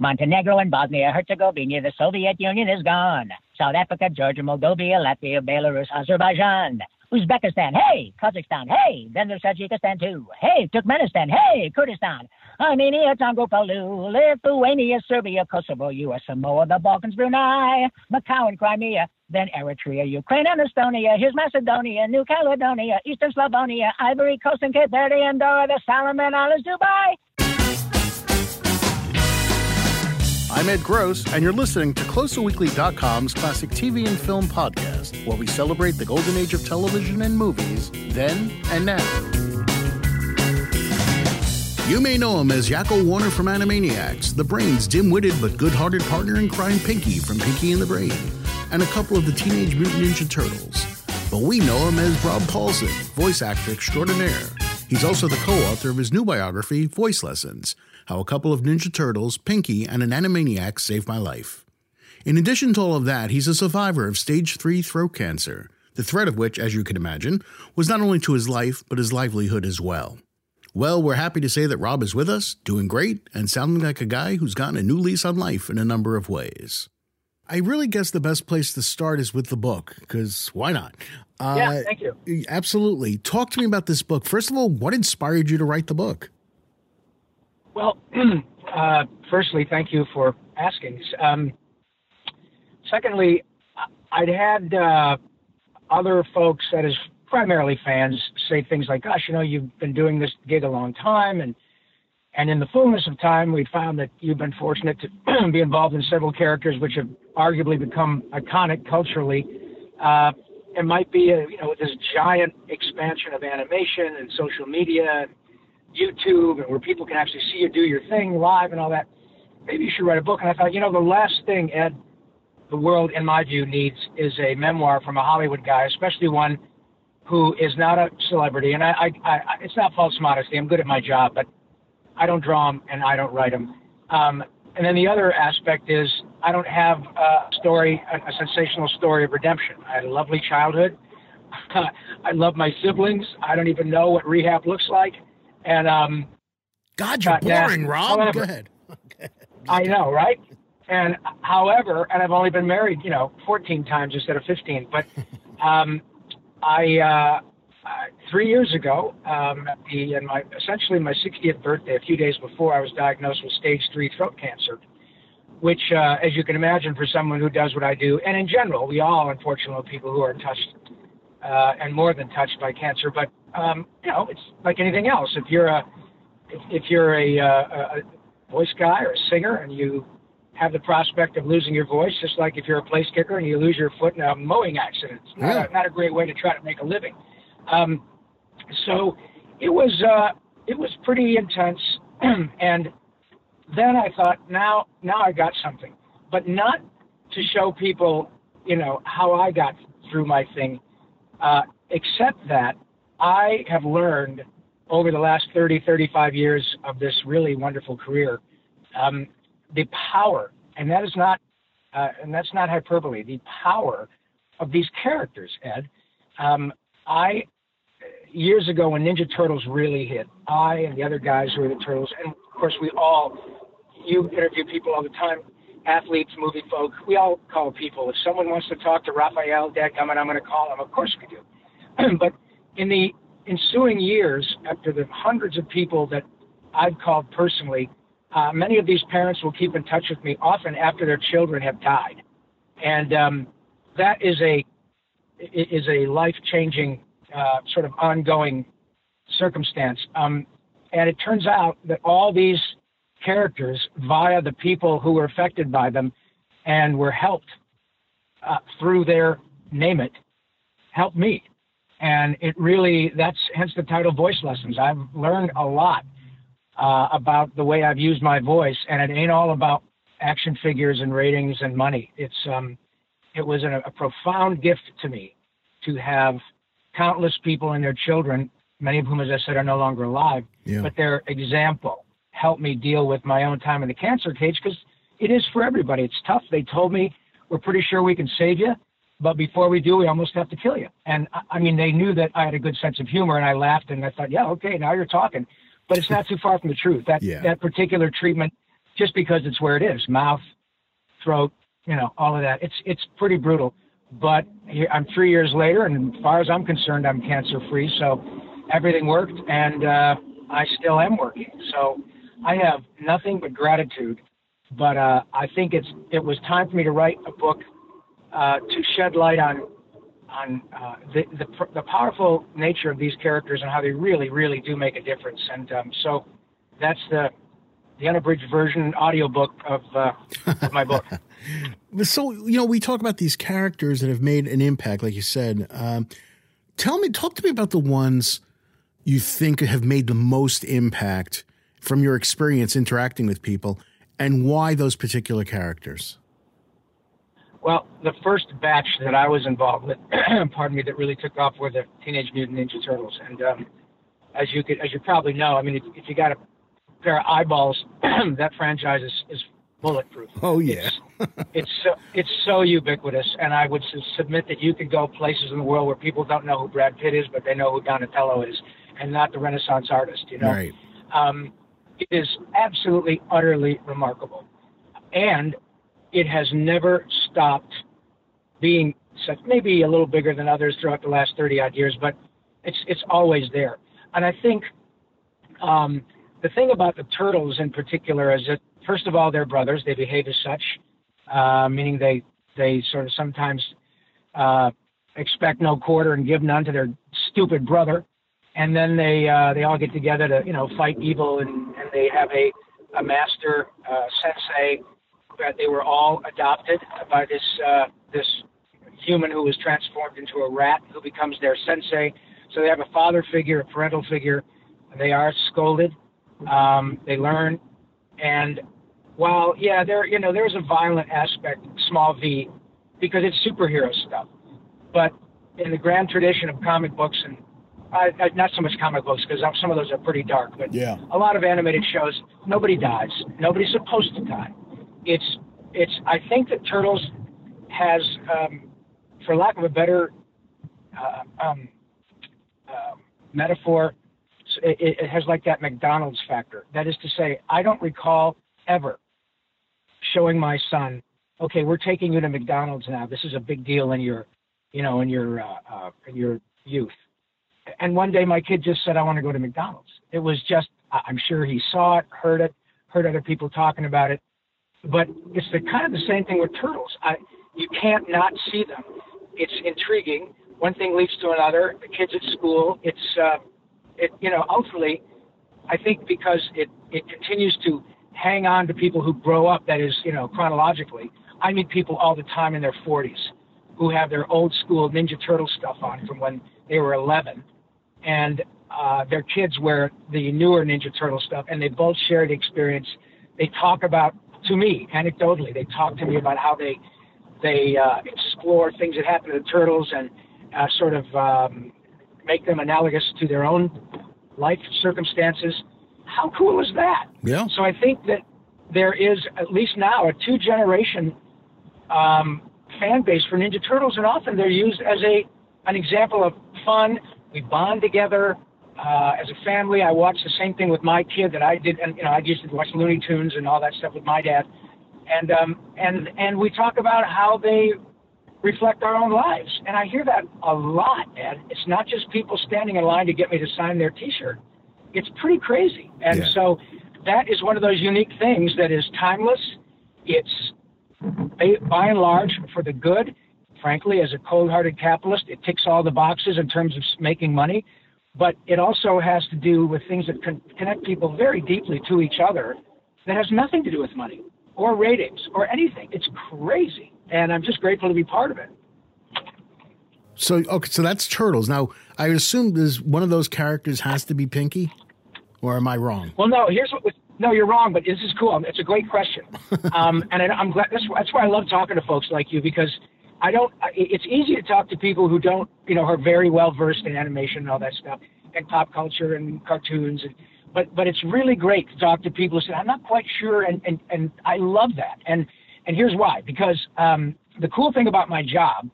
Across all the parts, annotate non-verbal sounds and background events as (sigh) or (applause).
Montenegro and Bosnia Herzegovina, the Soviet Union is gone. South Africa, Georgia, Moldova, Latvia, Belarus, Azerbaijan. Uzbekistan, hey, Kazakhstan, hey, then there's Tajikistan too, hey, Turkmenistan, hey, Kurdistan, Armenia, Congo, Palau, Lithuania, Serbia, Kosovo, U.S. Samoa, the Balkans, Brunei, Macau and Crimea, then Eritrea, Ukraine and Estonia, here's Macedonia, New Caledonia, Eastern Slavonia, Ivory Coast and Cape Verde, Andorra, the Solomon Islands, Dubai. I'm Ed Gross, and you're listening to CloserWeekly.com's classic TV and film podcast, where we celebrate the golden age of television and movies, then and now. You may know him as Yakko Warner from Animaniacs, the brain's dim-witted but good-hearted partner in crime Pinky from Pinky and the Brain, and a couple of the Teenage Mutant Ninja Turtles. But we know him as Rob Paulsen, voice actor extraordinaire. He's also the co-author of his new biography, Voice Lessons, how a couple of Ninja Turtles, Pinky, and an Animaniac saved my life. In addition to all of that, he's a survivor of stage 3 throat cancer, the threat of which, as you can imagine, was not only to his life, but his livelihood as well. Well, we're happy to say that Rob is with us, doing great, and sounding like a guy who's gotten a new lease on life in a number of ways. I really guess the best place to start is with the book, because why not? Uh, yeah, thank you. Absolutely. Talk to me about this book. First of all, what inspired you to write the book? Well, (clears throat) uh, firstly, thank you for asking. Um, secondly, I'd had uh, other folks that is primarily fans say things like, "Gosh, you know, you've been doing this gig a long time," and and in the fullness of time, we found that you've been fortunate to (clears throat) be involved in several characters which have arguably become iconic culturally. Uh, it might be, a, you know, this giant expansion of animation and social media and YouTube and where people can actually see you do your thing live and all that. Maybe you should write a book. And I thought, you know, the last thing, Ed, the world, in my view, needs is a memoir from a Hollywood guy, especially one who is not a celebrity. And I, I, I it's not false modesty. I'm good at my job, but I don't draw them and I don't write them. Um, and then the other aspect is I don't have a story, a, sensational story of redemption. I had a lovely childhood. (laughs) I love my siblings. I don't even know what rehab looks like. And um, God, you're boring, Rob. However, Go ahead. (laughs) I know, right? And however, and I've only been married, you know, 14 times instead of 15. But (laughs) um, I uh, uh, three years ago, um, the and my essentially my 60th birthday, a few days before, I was diagnosed with stage three throat cancer, which, uh, as you can imagine, for someone who does what I do, and in general, we all unfortunately people who are touched uh, and more than touched by cancer. But um, you know, it's like anything else. If you're a if, if you're a, uh, a voice guy or a singer and you have the prospect of losing your voice, just like if you're a place kicker and you lose your foot in a mowing accident. It's not, yeah. a, not a great way to try to make a living. Um, so it was uh, it was pretty intense, (clears throat) and then I thought, now now I got something, but not to show people, you know, how I got through my thing, uh, except that I have learned over the last 30, 35 years of this really wonderful career, um, the power, and that is not, uh, and that's not hyperbole, the power of these characters, Ed. Um, I, years ago when Ninja Turtles really hit, I and the other guys who were the Turtles, and of course we all, you interview people all the time, athletes, movie folk, we all call people. If someone wants to talk to Raphael Deckman, I'm going to call him. Of course we do. (clears throat) but in the ensuing years, after the hundreds of people that I've called personally, uh, many of these parents will keep in touch with me often after their children have died, and um, that is a is a life changing uh, sort of ongoing circumstance. Um, and it turns out that all these characters, via the people who were affected by them and were helped uh, through their name it, helped me. And it really, that's hence the title Voice Lessons. I've learned a lot uh, about the way I've used my voice, and it ain't all about action figures and ratings and money. It's, um, it was a, a profound gift to me to have countless people and their children, many of whom, as I said, are no longer alive, yeah. but their example helped me deal with my own time in the cancer cage because it is for everybody. It's tough. They told me, we're pretty sure we can save you. But before we do, we almost have to kill you. And I mean, they knew that I had a good sense of humor, and I laughed, and I thought, yeah, okay, now you're talking. But it's not too far from the truth. That yeah. that particular treatment just because it's where it is, mouth, throat, you know, all of that. It's it's pretty brutal. But I'm three years later, and as far as I'm concerned, I'm cancer free. So everything worked, and uh, I still am working. So I have nothing but gratitude. But uh, I think it's it was time for me to write a book uh, to shed light on on uh, the, the, the powerful nature of these characters and how they really really do make a difference. And um, so that's the the unabridged version audiobook of, uh, of my book. (laughs) so you know we talk about these characters that have made an impact, like you said. Um, tell me, talk to me about the ones you think have made the most impact from your experience interacting with people, and why those particular characters. Well, the first batch that I was involved with, (clears throat) pardon me, that really took off were the Teenage Mutant Ninja Turtles, and um, as you could, as you probably know, I mean, if, if you got a pair of eyeballs, (clears throat) that franchise is, is bulletproof. Oh yeah, it's, it's so it's so ubiquitous, and I would submit that you could go places in the world where people don't know who Brad Pitt is, but they know who Donatello is, and not the Renaissance artist. You know, right? Um, it is absolutely, utterly remarkable, and it has never stopped being such, maybe a little bigger than others throughout the last 30 odd years, but it's it's always there. And I think um, the thing about the turtles in particular is that first of all they're brothers. They behave as such, uh, meaning they they sort of sometimes uh, expect no quarter and give none to their stupid brother, and then they uh, they all get together to you know fight evil and, and they have a a master uh, sensei that they were all adopted by this uh, this human who was transformed into a rat who becomes their sensei. So they have a father figure, a parental figure. They are scolded. Um, they learn, and while yeah, there you know there's a violent aspect, small v, because it's superhero stuff. But in the grand tradition of comic books and I uh, not so much comic books because some of those are pretty dark, but yeah. a lot of animated shows, nobody dies. Nobody's supposed to die it's it's I think that Turtles has, um, for lack of a better uh, um, uh, metaphor, it, it has like that McDonald's factor. That is to say, I don't recall ever showing my son, okay, we're taking you to McDonald's now. This is a big deal in your, you know, in your uh, uh, in your youth. And one day my kid just said, I want to go to McDonald's. It was just, I'm sure he saw it, heard it, heard other people talking about it, but it's the kind of the same thing with turtles. I, you can't not see them. It's intriguing. One thing leads to another. The kids at school. It's uh, it you know ultimately, I think because it it continues to hang on to people who grow up. That is you know chronologically. I meet people all the time in their 40s who have their old school Ninja Turtle stuff on from when they were 11, and uh, their kids wear the newer Ninja Turtle stuff, and they both share the experience. They talk about to me, anecdotally, they talk to me about how they they uh, explore things that happen to the turtles and uh, sort of um, make them analogous to their own life circumstances. How cool is that? Yeah. So I think that there is at least now a two generation um, fan base for Ninja Turtles, and often they're used as a an example of fun. We bond together uh, as a family, I watched the same thing with my kid that I did, and you know, I used to watch Looney Tunes and all that stuff with my dad, and um, and and we talk about how they reflect our own lives, and I hear that a lot, Ed. It's not just people standing in line to get me to sign their T-shirt. It's pretty crazy, and yeah. so that is one of those unique things that is timeless. It's by and large for the good. Frankly, as a cold-hearted capitalist, it ticks all the boxes in terms of making money but it also has to do with things that con- connect people very deeply to each other that has nothing to do with money or ratings or anything. It's crazy. And I'm just grateful to be part of it. So, okay, so that's Turtles. Now, I assume this one of those characters has to be Pinky, or am I wrong? Well, no. Here's what. No, you're wrong. But this is cool. It's a great question, (laughs) um, and I'm glad. That's, that's why I love talking to folks like you because I don't. It's easy to talk to people who don't, you know, are very well versed in animation and all that stuff, and pop culture and cartoons. And, but but it's really great to talk to people who say I'm not quite sure, and and and I love that. And and here's why. Because um, the cool thing about my job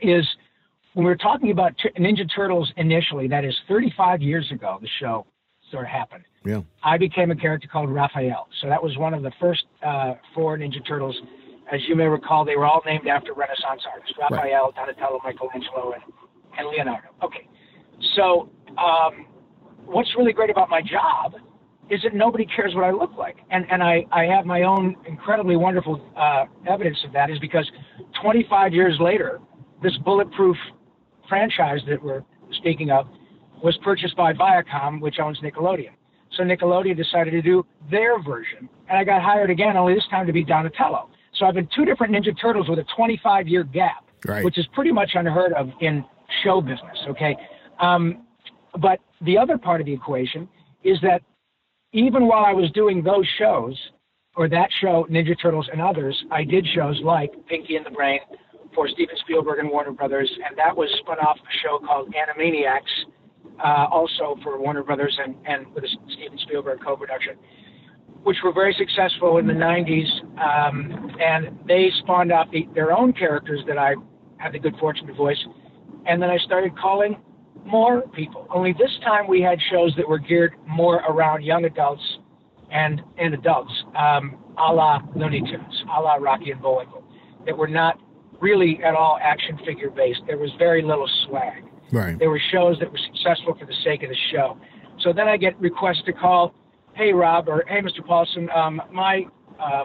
is when we were talking about Ninja Turtles initially, that is 35 years ago, the show, sort of happened. Yeah. I became a character called Raphael. So that was one of the first uh, four Ninja Turtles. As you may recall, they were all named after Renaissance artists: Raphael, Donatello, Michelangelo, and, and Leonardo. Okay. So um, what's really great about my job is that nobody cares what I look like, and and I I have my own incredibly wonderful uh, evidence of that is because 25 years later, this bulletproof franchise that we're speaking of was purchased by Viacom, which owns Nickelodeon. So Nickelodeon decided to do their version, and I got hired again, only this time to be Donatello. So I've been two different Ninja Turtles with a 25 year gap, Right. which is pretty much unheard of in show business. Okay, um, but the other part of the equation is that even while I was doing those shows, or that show, Ninja Turtles and others, I did shows like Pinky and the Brain for Steven Spielberg and Warner Brothers, and that was spun off a show called Animaniacs, uh, also for Warner Brothers and, and with a Steven Spielberg co-production, which were very successful in the 90s, um, and they spawned off the, their own characters that I had the good fortune to voice, and then I started calling more people. Only this time we had shows that were geared more around young adults and and adults, um, a la Looney Tunes, a la Rocky and Bullwinkle, that were not really at all action figure based. There was very little swag. Right. There were shows that were successful for the sake of the show. So then I get requests to call, hey Rob or hey Mr. Paulsen, um, my uh,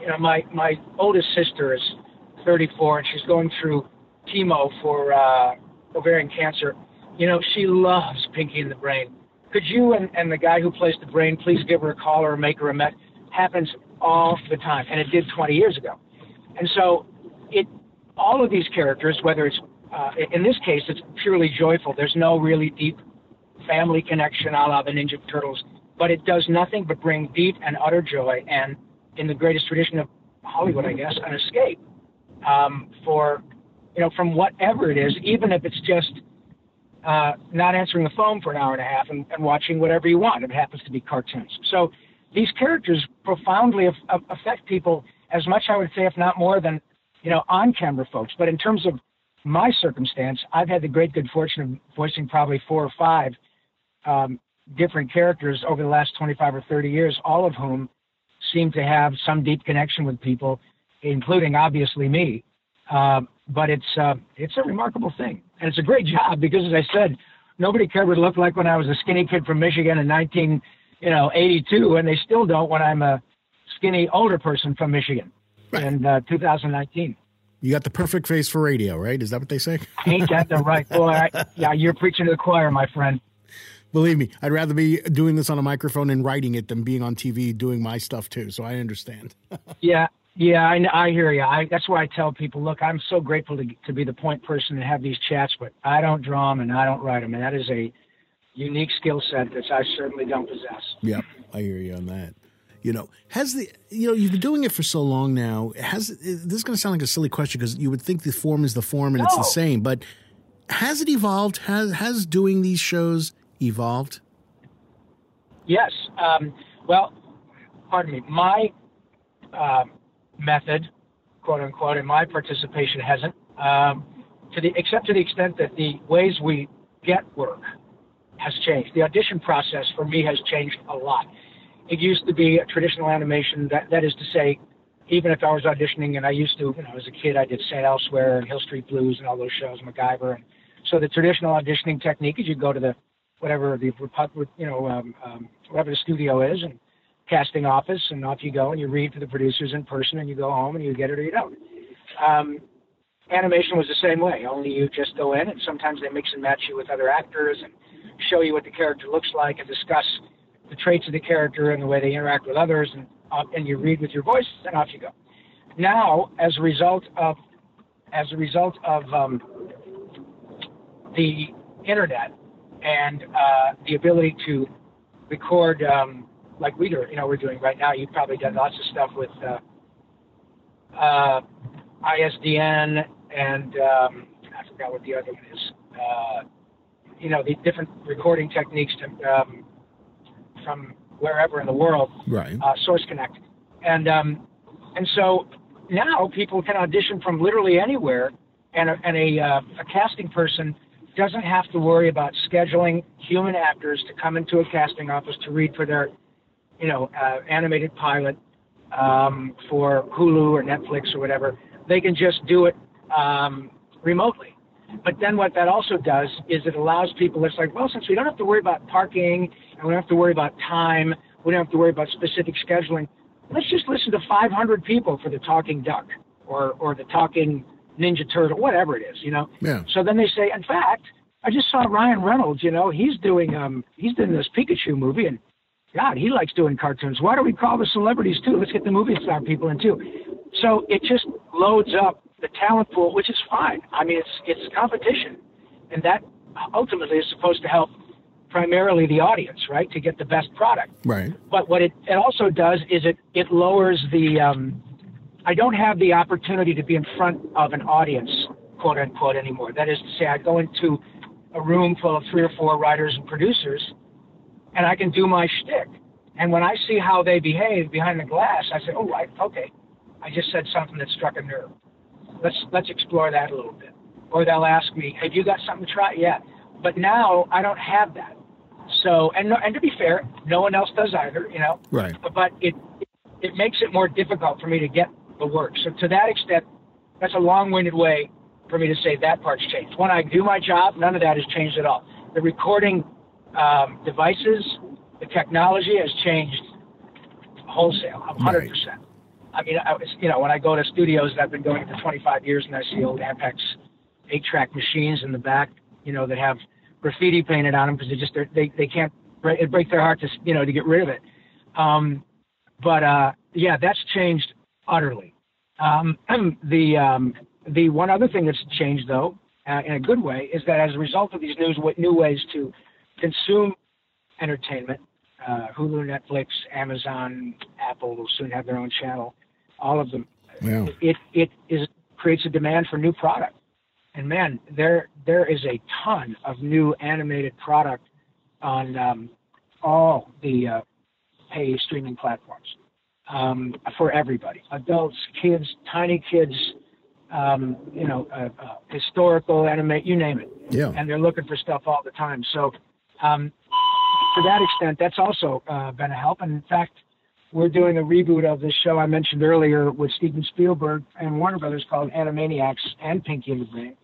you know my my oldest sister is 34 and she's going through chemo for uh, ovarian cancer. You know she loves Pinky and the Brain. Could you and, and the guy who plays the brain please give her a call or make her a met? Happens all the time, and it did 20 years ago. And so it all of these characters, whether it's uh, in this case, it's purely joyful. There's no really deep family connection a la the Ninja Turtles, but it does nothing but bring deep and utter joy and, in the greatest tradition of Hollywood, I guess, an escape um, for, you know, from whatever it is, even if it's just uh, not answering the phone for an hour and a half and, and watching whatever you want. It happens to be cartoons. So these characters profoundly af- af- affect people as much, I would say, if not more than, you know, on-camera folks. But in terms of my circumstance, I've had the great good fortune of voicing probably four or five um, different characters over the last 25 or 30 years, all of whom seem to have some deep connection with people, including obviously me. Um, but it's uh, it's a remarkable thing, and it's a great job because, as I said, nobody cared what it looked like when I was a skinny kid from Michigan in 19, you know, 82, and they still don't when I'm a skinny older person from Michigan in uh, 2019. You got the perfect face for radio, right? Is that what they say? Ain't that the right (laughs) boy? I, yeah, you're preaching to the choir, my friend. Believe me, I'd rather be doing this on a microphone and writing it than being on TV doing my stuff too. So I understand. (laughs) Yeah, yeah, I, I hear you. I, that's why I tell people, look, I'm so grateful to, to be the point person and have these chats, but I don't draw them and I don't write them, and that is a unique skill set that I certainly don't possess. Yep, I hear you on that. You know, has the you know you've been doing it for so long now? Has this is going to sound like a silly question because you would think the form is the form and it's the same, but has it evolved? Has has doing these shows evolved? Yes. Um, well, pardon me. My uh, method, quote unquote, and my participation hasn't, um, to the except to the extent that the ways we get work has changed. The audition process for me has changed a lot. It used to be a traditional animation. That that is to say, even if I was auditioning, and I used to, you know, as a kid, I did St. Elsewhere and Hill Street Blues and all those shows, MacGyver, and so the traditional auditioning technique is you go to the whatever the you know um, um, whatever the studio is and casting office, and off you go, and you read to the producers in person, and you go home, and you get it or you don't. Um, animation was the same way. Only you just go in, and sometimes they mix and match you with other actors and show you what the character looks like and discuss the traits of the character and the way they interact with others, and uh, and you read with your voice, and off you go. Now, as a result of as a result of um, the internet and uh, the ability to record um, like we do, you know, we're doing right now. You've probably done lots of stuff with uh, uh, ISDN and um, I forgot what the other one is. Uh, you know, the different recording techniques to, um, from wherever in the world Right. uh, Source Connect, and um, and so now people can audition from literally anywhere, and a, and a, uh, a casting person doesn't have to worry about scheduling human actors to come into a casting office to read for their, you know, uh, animated pilot um, for Hulu or Netflix or whatever. They can just do it um, remotely. But then what that also does is it allows people, it's like, well, since we don't have to worry about parking and we don't have to worry about time, we don't have to worry about specific scheduling, let's just listen to 500 people for the talking duck or, or the talking Ninja Turtle, whatever it is, you know? Yeah. So then they say, in fact, I just saw Ryan Reynolds, you know, he's doing, um, he's doing this Pikachu movie and God, he likes doing cartoons. Why don't we call the celebrities too? Let's get the movie star people in too. So it just loads up the talent pool, which is fine. I mean, it's it's competition, and that ultimately is supposed to help primarily the audience, right, to get the best product. Right. But what it, it also does is it it lowers the. Um, I don't have the opportunity to be in front of an audience, quote unquote, anymore. That is to say, I go into a room full of three or four writers and producers, and I can do my shtick. And when I see how they behave behind the glass, I say, "Oh, right, okay, I just said something that struck a nerve. Let's let's explore that a little bit." Or they'll ask me, "Have you got something to try?" Yeah, but now I don't have that. So, and no, and to be fair, no one else does either, you know. Right. But it it makes it more difficult for me to get the work. So to that extent, that's a long-winded way for me to say that part's changed. When I do my job, none of that has changed at all. The recording um, devices, the technology has changed wholesale, 100%. I mean, I was, you know, when I go to studios that I've been going for 25 years and I see old Ampex eight-track machines in the back, you know, that have graffiti painted on them because they just they they can't it breaks their heart to you know to get rid of it. Um, but uh, yeah, that's changed utterly. Um, (clears throat) the um, the one other thing that's changed though, uh, in a good way, is that as a result of these new new ways to consume entertainment, uh, Hulu, Netflix, Amazon, Apple will soon have their own channel. All of them. Yeah. It it is creates a demand for new product. And man, there there is a ton of new animated product on um, all the uh, pay streaming platforms um, for everybody, adults, kids, tiny kids, um, you know, uh, uh, historical anime, you name it. Yeah. And they're looking for stuff all the time. So um, to that extent, that's also uh, been a help. And in fact, we're doing a reboot of this show I mentioned earlier with Steven Spielberg and Warner Brothers called Animaniacs and Pinky and the Brain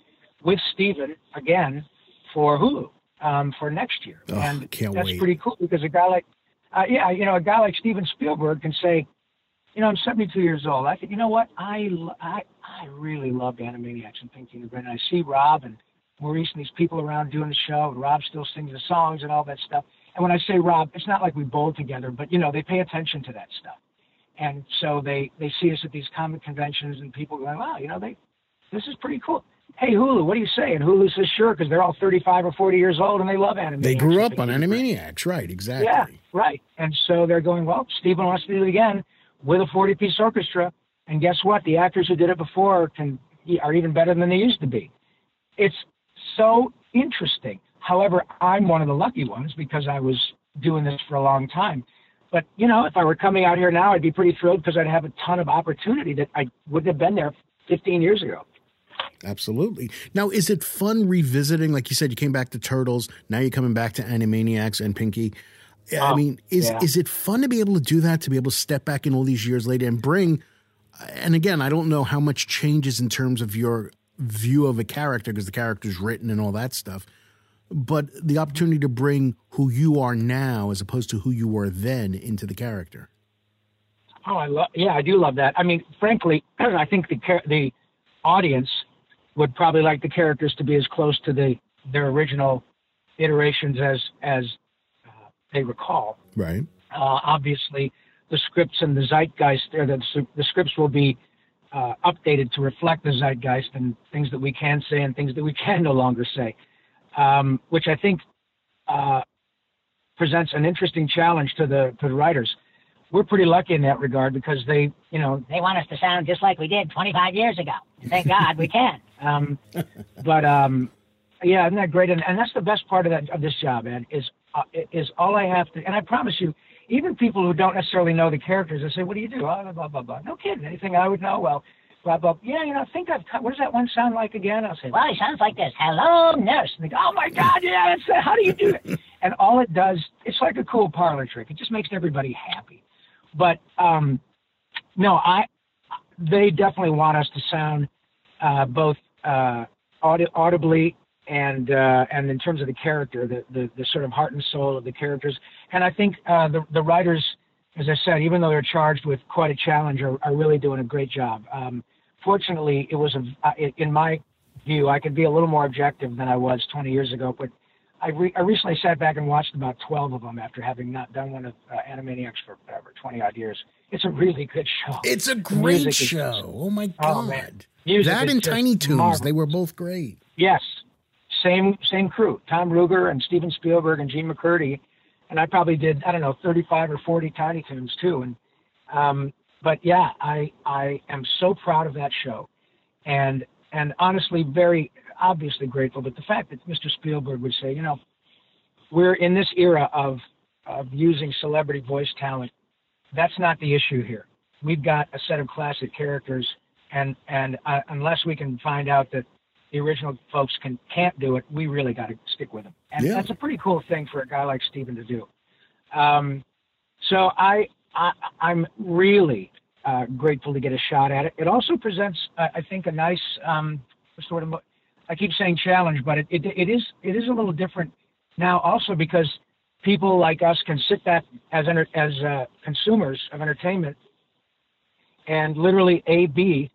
with Steven again for Hulu um, for next year. Oh, and that's wait. pretty cool because a guy like, uh, yeah, you know, a guy like Steven Spielberg can say, you know, I'm 72 years old. I think, you know what? I, I, I really loved Animaniacs and Pinky and the Brain. And I see Rob and Maurice and these people around doing the show, and Rob still sings the songs and all that stuff. And when I say Rob, it's not like we bowl together, but you know, they pay attention to that stuff. And so they they see us at these comic conventions, and people going, "Wow, you know, they this is pretty cool." Hey, Hulu, what do you say? And Hulu says, "Sure," because they're all 35 or 40 years old and they love anime. They grew up on Animaniacs, right? Exactly. Yeah, right. And so they're going, "Well, Steven wants to do it again with a 40-piece orchestra." And guess what? The actors who did it before can are even better than they used to be. It's so interesting. However, I'm one of the lucky ones because I was doing this for a long time. But you know, if I were coming out here now, I'd be pretty thrilled because I'd have a ton of opportunity that I wouldn't have been there 15 years ago. Absolutely. Now, is it fun revisiting? Like you said, you came back to Turtles. Now you're coming back to Animaniacs and Pinky. I Oh, mean, is yeah. is it fun to be able to do that? To be able to step back in all these years later and bring? And again, I don't know how much changes in terms of your view of a character because the character's written and all that stuff. But the opportunity to bring who you are now as opposed to who you were then into the character. Oh, I love. Yeah, I do love that. I mean, frankly, (clears throat) I think the the audience would probably like the characters to be as close to the their original iterations as as uh, they recall. Right. Uh, obviously, the scripts and the zeitgeist, or the the scripts will be uh, updated to reflect the zeitgeist and things that we can say and things that we (laughs) can no longer say, um, which I think uh, presents an interesting challenge to the to the writers. We're pretty lucky in that regard because they, you know, They want us to sound just like we did 25 years ago. And thank God we can. (laughs) um, but um, yeah, isn't that great? And, and that's the best part of that of this job, Ed. Is uh, is all I have to. And I promise you, even people who don't necessarily know the characters, they say, "What do you do?" Oh, blah blah blah blah. No kidding. Anything I would know? Well, blah blah. Yeah, you know, I think I've. What does that one sound like again? I'll say, Well, it sounds like this. Hello, nurse. and they go, oh my god, yeah, that's how do you do it? (laughs) and all it does, it's like a cool parlor trick. It just makes everybody happy. But um, no, I. They definitely want us to sound uh, both uh, audi- audibly and uh, and in terms of the character, the, the the sort of heart and soul of the characters. And I think uh, the the writers, as I said, even though they're charged with quite a challenge, are, are really doing a great job. Um, fortunately, it was a, uh, in my view, I could be a little more objective than I was 20 years ago. But I, re- I recently sat back and watched about 12 of them after having not done one of uh, Animaniacs for whatever 20 odd years. It's a really good show. It's a great music is show. Oh my Oh, god. Music that and Tiny Toons, they were both great. Yes, same same crew. Tom Ruegger and Steven Spielberg and Jean MacCurdy, and I probably did I don't know 35 or 40 Tiny Toons too. And um, but yeah, I I am so proud of that show, and and honestly very obviously grateful. But the fact that Mr. Spielberg would say, you know, we're in this era of of using celebrity voice talent. That's not the issue here. We've got a set of classic characters, and and uh, unless we can find out that the original folks can can't do it, we really got to stick with them. And Yeah. that's a pretty cool thing for a guy like Steven to do. Um, so I, I I'm really uh, grateful to get a shot at it. It also presents, uh, I think, a nice um, sort of. I keep saying challenge, but it, it it is it is a little different now. Also because people like us can sit back as enter, as uh, consumers of entertainment and literally A B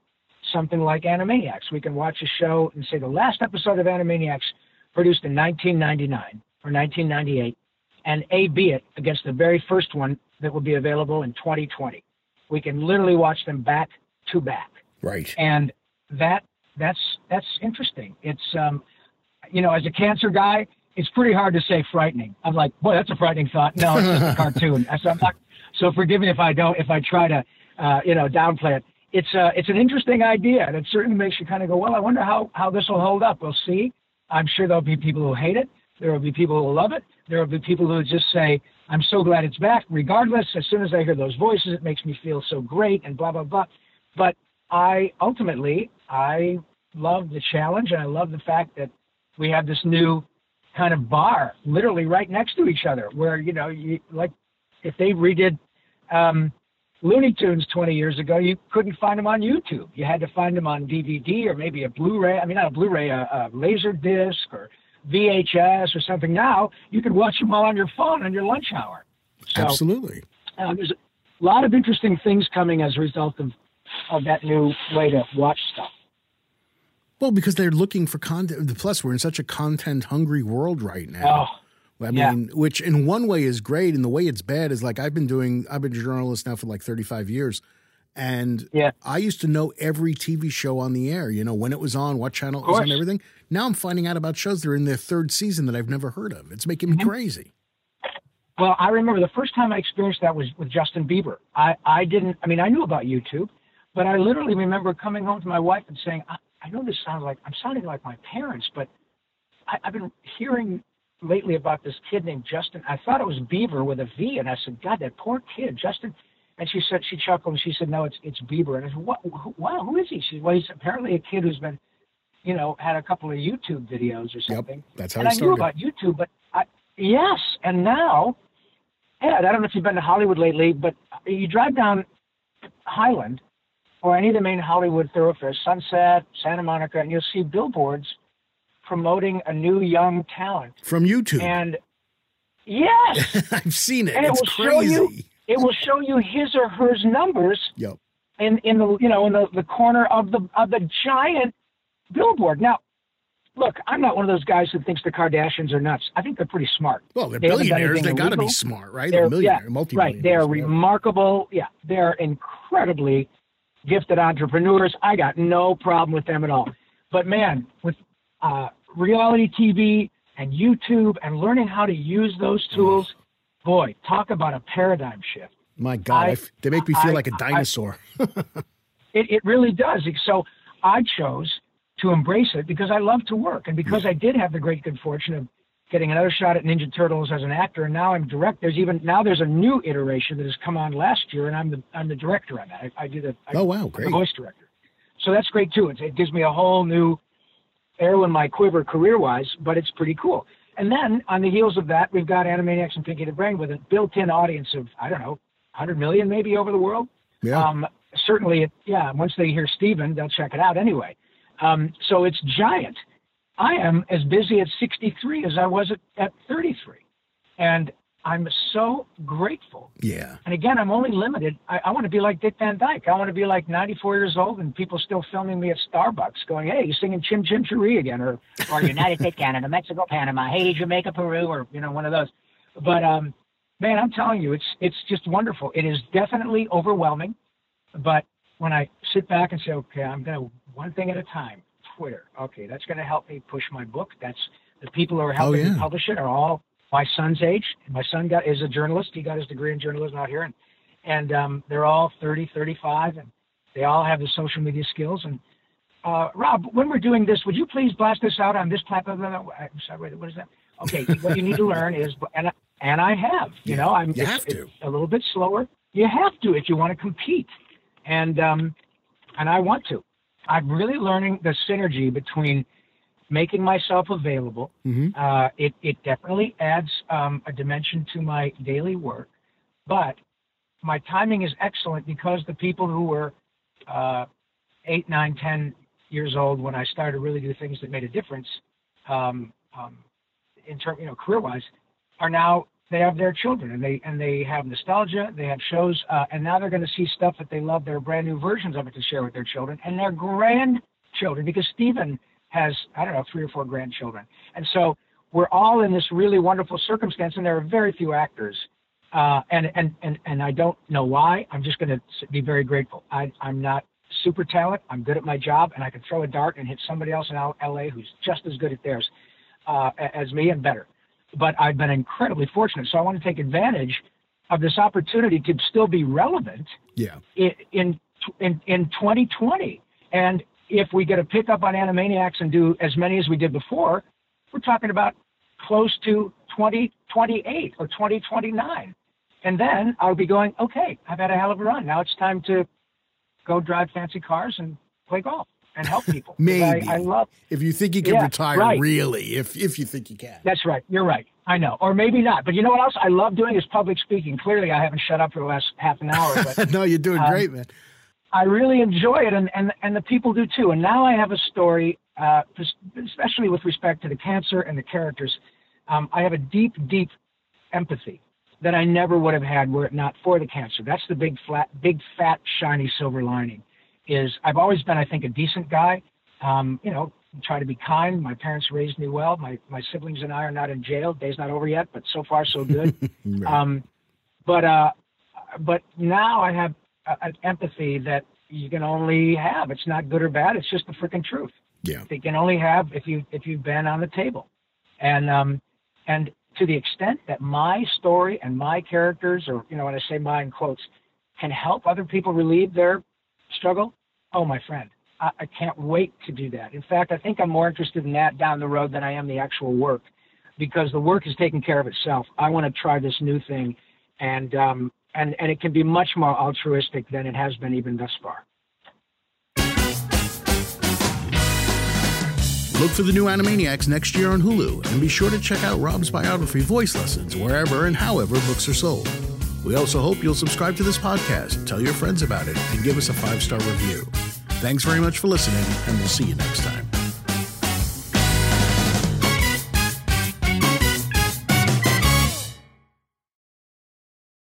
something like Animaniacs. We can watch a show and say the last episode of Animaniacs produced in 1999 or 1998, and A B it against the very first one that will be available in 2020. We can literally watch them back to back Right. and that that's that's interesting. It's um, you know, as a cancer guy, it's pretty hard to say frightening. I'm like, boy, that's a frightening thought. No, it's just a (laughs) cartoon. So, I'm not, so forgive me if I don't, if I try to, uh, you know, downplay it. It's uh, it's an interesting idea, and it certainly makes you kind of go, well, I wonder how how this will hold up. We'll see. I'm sure there'll be people who hate it. There will be people who love it. There will be people who just say, I'm so glad it's back. Regardless, as soon as I hear those voices, it makes me feel so great and blah blah blah. But I ultimately I love the challenge and I love the fact that we have this new kind of bar literally right next to each other where you know you like if they redid um, Looney Tunes 20 years ago you couldn't find them on YouTube you had to find them on DVD or maybe a Blu-ray I mean not a Blu-ray a, a laser disc or VHS or something now you can watch them all on your phone on your lunch hour so Absolutely. uh, there's a lot of interesting things coming as a result of of that new way to watch stuff. Well, because they're looking for content. Plus, we're in such a content hungry world right now. Oh, I yeah. mean, which in one way is great, and the way it's bad is like I've been doing. I've been a journalist now for like thirty five years, and Yeah. I used to know every TV show on the air. You know when it was on, what channel it was on, everything. Now I'm finding out about shows that are in their third season that I've never heard of. It's making Mm-hmm. me crazy. Well, I remember the first time I experienced that was with Justin Bieber. I, I didn't, I mean, I knew about YouTube, but I literally remember coming home to my wife and saying, I, I know this sounds like, I'm sounding like my parents, but I, I've been hearing lately about this kid named Justin. I thought it was Bieber with a V, and I said, God, that poor kid, Justin. And she said, she chuckled and she said, No, it's it's Bieber. And I said, What? who- Wow, who is he? She said, Well, he's apparently a kid who's been, you know, had a couple of YouTube videos or something. that's how and I knew about YouTube, but I, yes, and now, Ed, I don't know if you've been to Hollywood lately, but you drive down Highland or any of the main Hollywood thoroughfares, Sunset, Santa Monica, and you'll see billboards promoting a new young talent. From YouTube, And yes, (laughs) I've seen it. and it it's will show crazy. you it will show you his or her numbers Yep. in in the you know in the, the corner of the of the giant billboard. Now, look, I'm not one of those guys who thinks the Kardashians are nuts. I think they're pretty smart. Well, they're They billionaires. They got to be smart, right? They're, They're millionaire, yeah, multi-millionaires. right. They're whatever. remarkable. Yeah, they're incredibly gifted entrepreneurs. I got no problem with them at all. But man, with uh, reality TV and YouTube and learning how to use those mm. tools, boy, talk about a paradigm shift. My God, I- I they make me feel I- like a dinosaur. (laughs) It, it really does. So I chose to embrace it because I love to work and because I did have the great good fortune of getting another shot at Ninja Turtles as an actor, and now I'm direct. There's even now there's a new iteration that has come on last year, and I'm the I'm the director on that. I, I do the I, Oh, wow, I'm great. the voice director. so that's great too. It, it gives me a whole new arrow in my quiver career-wise, but it's pretty cool. And then on the heels of that, we've got Animaniacs and Pinky the Brain with a built-in audience of I don't know, 100 million maybe over the world. Yeah. Um, certainly, it, yeah. Once they hear Steven, they'll check it out anyway. Um, so it's giant. I am as busy at 63 as I was at, at 33, and I'm so grateful. yeah. And again, I'm only limited. I, I want to be like Dick Van Dyke. I want to be like 94 years old and people still filming me at Starbucks, going, "Hey, you're singing Chim Chim Cheree again," or or United States, (laughs) Canada, Mexico, Panama, Haiti, Jamaica, Peru, or you know, one of those. But um, man, I'm telling you, it's it's just wonderful. It is definitely overwhelming, but when I sit back and say, okay, I'm gonna one thing at a time. Twitter, okay, that's gonna help me push my book. That's the people who are helping yeah. me publish it are all my son's age. My son got is a journalist. He got his degree in journalism out here, and and um, they're all 30, 35, and they all have the social media skills. And uh, Rob, when we're doing this, would you please blast this out on this platform? I'm sorry, what is that? Okay, (laughs) what you need to learn is, and I- and I have, you know, I'm You it's- have to. it's a little bit slower. You have to if you want to compete, and um, and I want to. I'm really learning the synergy between making myself available. Mhm. Uh, it it definitely adds um, a dimension to my daily work, but my timing is excellent because the people who were uh, eight, nine, ten years old when I started to really do things that made a difference, um, um, in term, you know, career-wise, are now they have their children and they and they have nostalgia, they have shows, uh, and now they're going to see stuff that they love. There are brand new versions of it to share with their children and their grandchildren because Steven has I don't know three or four grandchildren, and so we're all in this really wonderful circumstance, and there are very few actors uh, and, and, and, and I don't know why. I'm just going to be very grateful. I, I'm not super talent. I'm good at my job, and I can throw a dart and hit somebody else in LA who's just as good at theirs uh, as me and better. But I've been incredibly fortunate, so I want to take advantage of this opportunity to still be relevant Yeah. in in in, in 2020. And if we get a pickup on Animaniacs and do as many as we did before, we're talking about close to 2028 or 2029. And then I'll be going, okay, I've had a hell of a run. Now it's time to go drive fancy cars and play golf and help (laughs) people. Maybe. I, I love If you think you can Yeah, retire, right. really, if if you think you can. That's right. You're right. I know. Or maybe not. But you know what else I love doing is public speaking. Clearly, I haven't shut up for the last half an hour. But (laughs) no, you're doing Um, great, man. I really enjoy it, and, and, and the people do too. And now I have a story, uh, especially with respect to the cancer and the characters. Um, I have a deep, deep empathy that I never would have had were it not for the cancer. That's the big, flat, big, fat, shiny silver lining. Is I've always been, I think, a decent guy. Um, you know, try to be kind. My parents raised me well. My my siblings and I are not in jail. Day's not over yet, but so far so good. (laughs) Right. Um, but uh, but now I have an empathy that you can only have. It's not good or bad. It's just the freaking truth. yeah. They can only have if you if you've been on the table, and um, and to the extent that my story and my characters, or you know, when I say my in quotes, can help other people relieve their struggle. Oh, my friend, I, I can't wait to do that. In fact, I think I'm more interested in that down the road than I am the actual work, because the work is taking care of itself. I want to try this new thing, and um, and and it can be much more altruistic than it has been even thus far. Look for the new Animaniacs next year on Hulu, and be sure to check out Rob's biography, Voice Lessons, wherever and however books are sold. We also hope you'll subscribe to this podcast, tell your friends about it, and give us a five star review. Thanks very much for listening, and we'll see you next time.